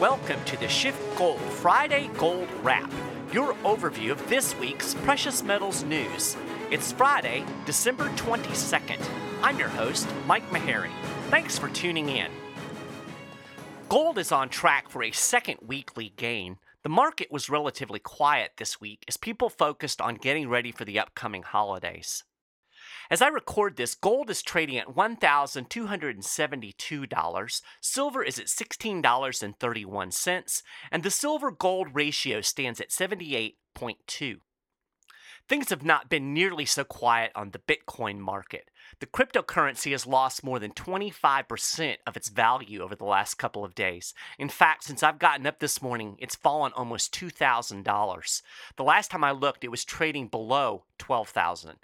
Welcome to the Schiff Gold Friday Gold Wrap, your overview of this week's precious metals news. It's Friday, December 22nd. I'm your host, Mike Maharrey. Thanks for tuning in. Gold is on track for a second weekly gain. The market was relatively quiet this week as people focused on getting ready for the upcoming holidays. As I record this, gold is trading at $1,272, silver is at $16.31, and the silver gold ratio stands at 78.2. Things have not been nearly so quiet on the Bitcoin market. The cryptocurrency has lost more than 25% of its value over the last couple of days. In fact, since I've gotten up this morning, it's fallen almost $2,000. The last time I looked, it was trading below 12,000.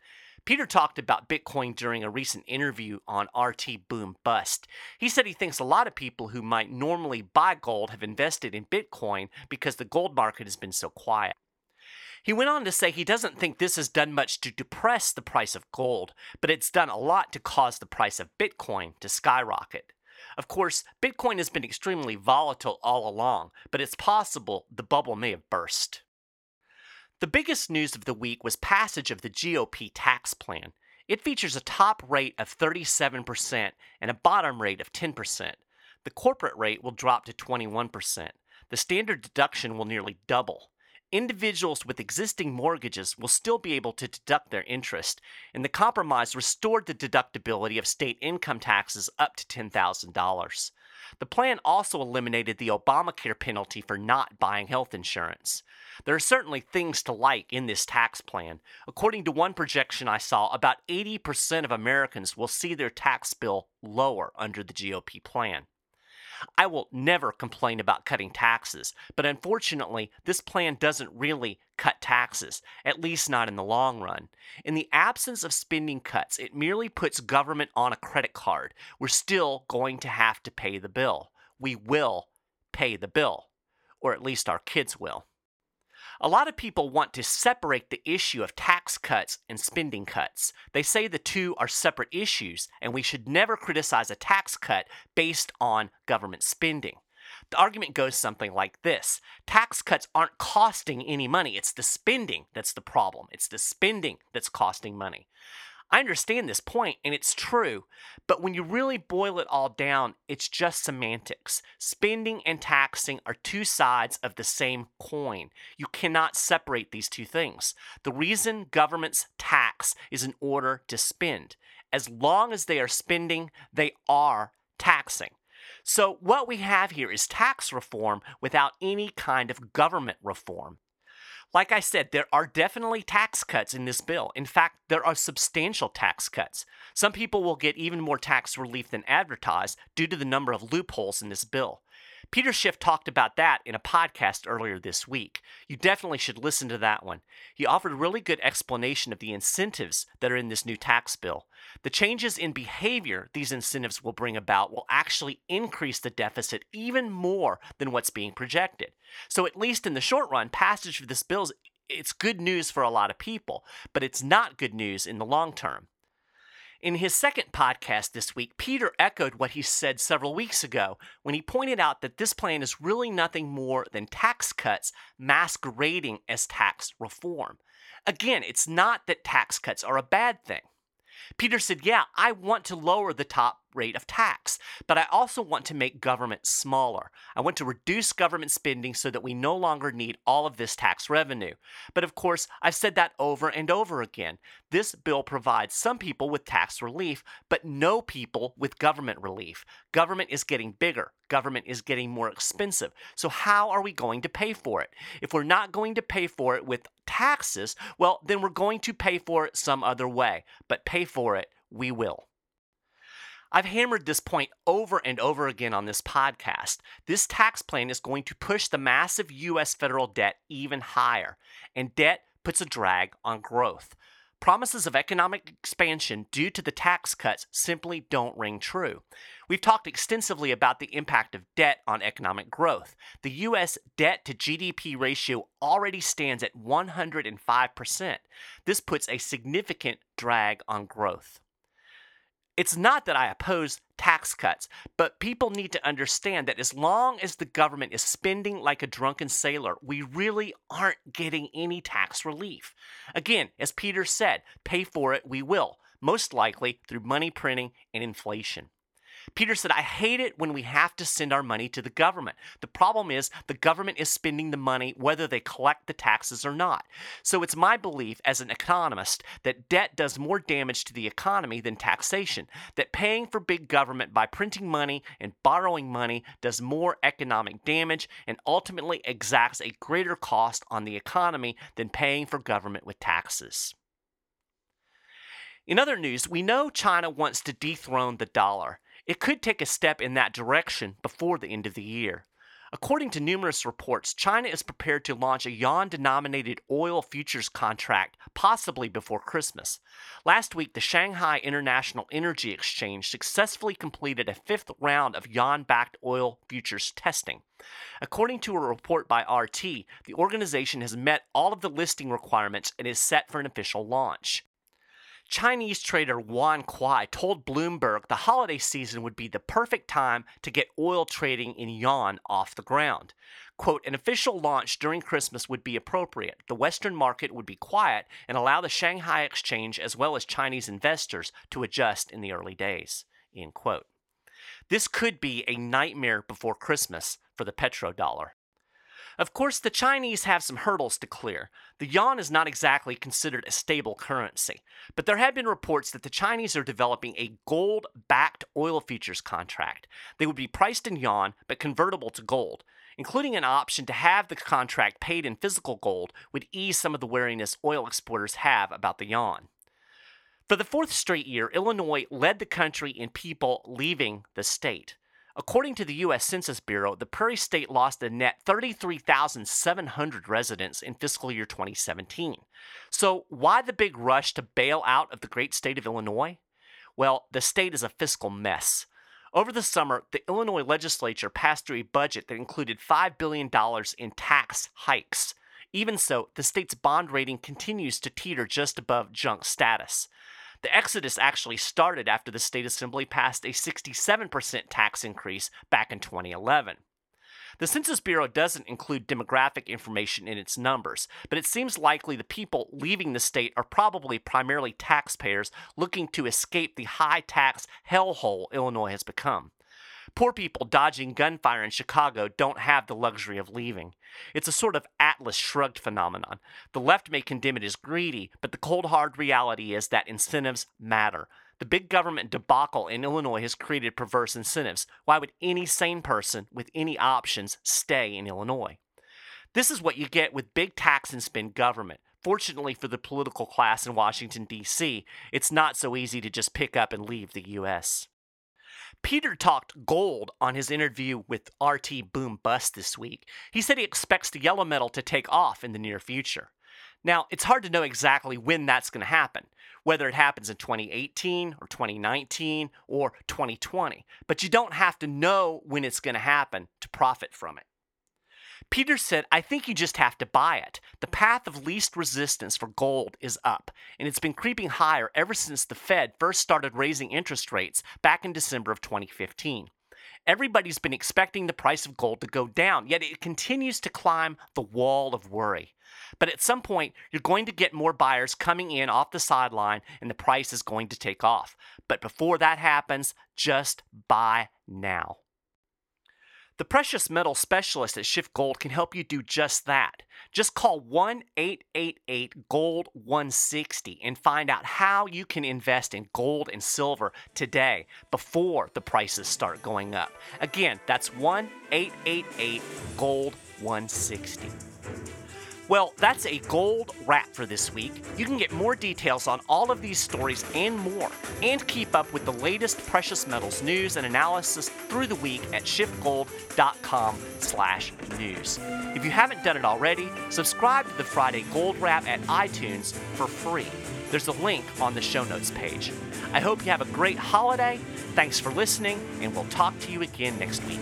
Peter talked about Bitcoin during a recent interview on RT Boom Bust. He said he thinks a lot of people who might normally buy gold have invested in Bitcoin because the gold market has been so quiet. He went on to say he doesn't think this has done much to depress the price of gold, but it's done a lot to cause the price of Bitcoin to skyrocket. Of course, Bitcoin has been extremely volatile all along, but it's possible the bubble may have burst. The biggest news of the week was passage of the GOP tax plan. It features a top rate of 37% and a bottom rate of 10%. The corporate rate will drop to 21%. The standard deduction will nearly double. Individuals with existing mortgages will still be able to deduct their interest, and the compromise restored the deductibility of state income taxes up to $10,000. The plan also eliminated the Obamacare penalty for not buying health insurance. There are certainly things to like in this tax plan. According to one projection I saw, about 80% of Americans will see their tax bill lower under the GOP plan. I will never complain about cutting taxes, but unfortunately, this plan doesn't really cut taxes, at least not in the long run. In the absence of spending cuts, it merely puts government on a credit card. We're still going to have to pay the bill. We will pay the bill, or at least our kids will. A lot of people want to separate the issue of tax cuts and spending cuts. They say the two are separate issues, and we should never criticize a tax cut based on government spending. The argument goes something like this Tax cuts aren't costing any money. It's the spending that's the problem. It's the spending that's costing money. I understand this point, and it's true, but when you really boil it all down, it's just semantics. Spending and taxing are two sides of the same coin. You cannot separate these two things. The reason governments tax is in order to spend. As long as they are spending, they are taxing. So, what we have here is tax reform without any kind of government reform. Like I said, there are definitely tax cuts in this bill. In fact, there are substantial tax cuts. Some people will get even more tax relief than advertised due to the number of loopholes in this bill. Peter Schiff talked about that in a podcast earlier this week. You definitely should listen to that one. He offered a really good explanation of the incentives that are in this new tax bill. The changes in behavior these incentives will bring about will actually increase the deficit even more than what's being projected. So, at least in the short run, passage of this bill is it's good news for a lot of people, but it's not good news in the long term. In his second podcast this week, Peter echoed what he said several weeks ago when he pointed out that this plan is really nothing more than tax cuts masquerading as tax reform. Again, it's not that tax cuts are a bad thing. Peter said, Yeah, I want to lower the top rate of tax, but I also want to make government smaller. I want to reduce government spending so that we no longer need all of this tax revenue. But of course, I've said that over and over again. This bill provides some people with tax relief, but no people with government relief. Government is getting bigger. Government is getting more expensive. So, how are we going to pay for it? If we're not going to pay for it with taxes, well, then we're going to pay for it some other way. But pay for it, we will. I've hammered this point over and over again on this podcast. This tax plan is going to push the massive U.S. federal debt even higher, and debt puts a drag on growth. Promises of economic expansion due to the tax cuts simply don't ring true. We've talked extensively about the impact of debt on economic growth. The U.S. debt to GDP ratio already stands at 105%. This puts a significant drag on growth. It's not that I oppose tax cuts, but people need to understand that as long as the government is spending like a drunken sailor, we really aren't getting any tax relief. Again, as Peter said, pay for it we will, most likely through money printing and inflation. Peter said, I hate it when we have to send our money to the government. The problem is the government is spending the money whether they collect the taxes or not. So it's my belief as an economist that debt does more damage to the economy than taxation, that paying for big government by printing money and borrowing money does more economic damage and ultimately exacts a greater cost on the economy than paying for government with taxes. In other news, we know China wants to dethrone the dollar. It could take a step in that direction before the end of the year. According to numerous reports, China is prepared to launch a yuan denominated oil futures contract possibly before Christmas. Last week, the Shanghai International Energy Exchange successfully completed a fifth round of yuan backed oil futures testing. According to a report by RT, the organization has met all of the listing requirements and is set for an official launch. Chinese trader Wan Kuai told Bloomberg the holiday season would be the perfect time to get oil trading in yuan off the ground. Quote, an official launch during Christmas would be appropriate. The Western market would be quiet and allow the Shanghai exchange as well as Chinese investors to adjust in the early days. End quote. This could be a nightmare before Christmas for the petrodollar. Of course, the Chinese have some hurdles to clear. The yuan is not exactly considered a stable currency, but there have been reports that the Chinese are developing a gold backed oil futures contract. They would be priced in yuan but convertible to gold. Including an option to have the contract paid in physical gold would ease some of the wariness oil exporters have about the yuan. For the fourth straight year, Illinois led the country in people leaving the state. According to the U.S. Census Bureau, the Prairie State lost a net 33,700 residents in fiscal year 2017. So, why the big rush to bail out of the great state of Illinois? Well, the state is a fiscal mess. Over the summer, the Illinois legislature passed through a budget that included $5 billion in tax hikes. Even so, the state's bond rating continues to teeter just above junk status. The exodus actually started after the state assembly passed a 67% tax increase back in 2011. The Census Bureau doesn't include demographic information in its numbers, but it seems likely the people leaving the state are probably primarily taxpayers looking to escape the high tax hellhole Illinois has become. Poor people dodging gunfire in Chicago don't have the luxury of leaving. It's a sort of Atlas shrugged phenomenon. The left may condemn it as greedy, but the cold hard reality is that incentives matter. The big government debacle in Illinois has created perverse incentives. Why would any sane person with any options stay in Illinois? This is what you get with big tax and spend government. Fortunately for the political class in Washington, D.C., it's not so easy to just pick up and leave the U.S. Peter talked gold on his interview with RT Boom Bust this week. He said he expects the yellow metal to take off in the near future. Now, it's hard to know exactly when that's going to happen, whether it happens in 2018 or 2019 or 2020, but you don't have to know when it's going to happen to profit from it. Peter said, I think you just have to buy it. The path of least resistance for gold is up, and it's been creeping higher ever since the Fed first started raising interest rates back in December of 2015. Everybody's been expecting the price of gold to go down, yet it continues to climb the wall of worry. But at some point, you're going to get more buyers coming in off the sideline, and the price is going to take off. But before that happens, just buy now. The precious metal specialist at Schiff Gold can help you do just that. Just call 1 888 Gold 160 and find out how you can invest in gold and silver today before the prices start going up. Again, that's 1 888 Gold 160. Well, that's a gold wrap for this week. You can get more details on all of these stories and more, and keep up with the latest precious metals news and analysis through the week at schiffgold.com/news. If you haven't done it already, subscribe to the Friday Gold Wrap at iTunes for free. There's a link on the show notes page. I hope you have a great holiday. Thanks for listening, and we'll talk to you again next week.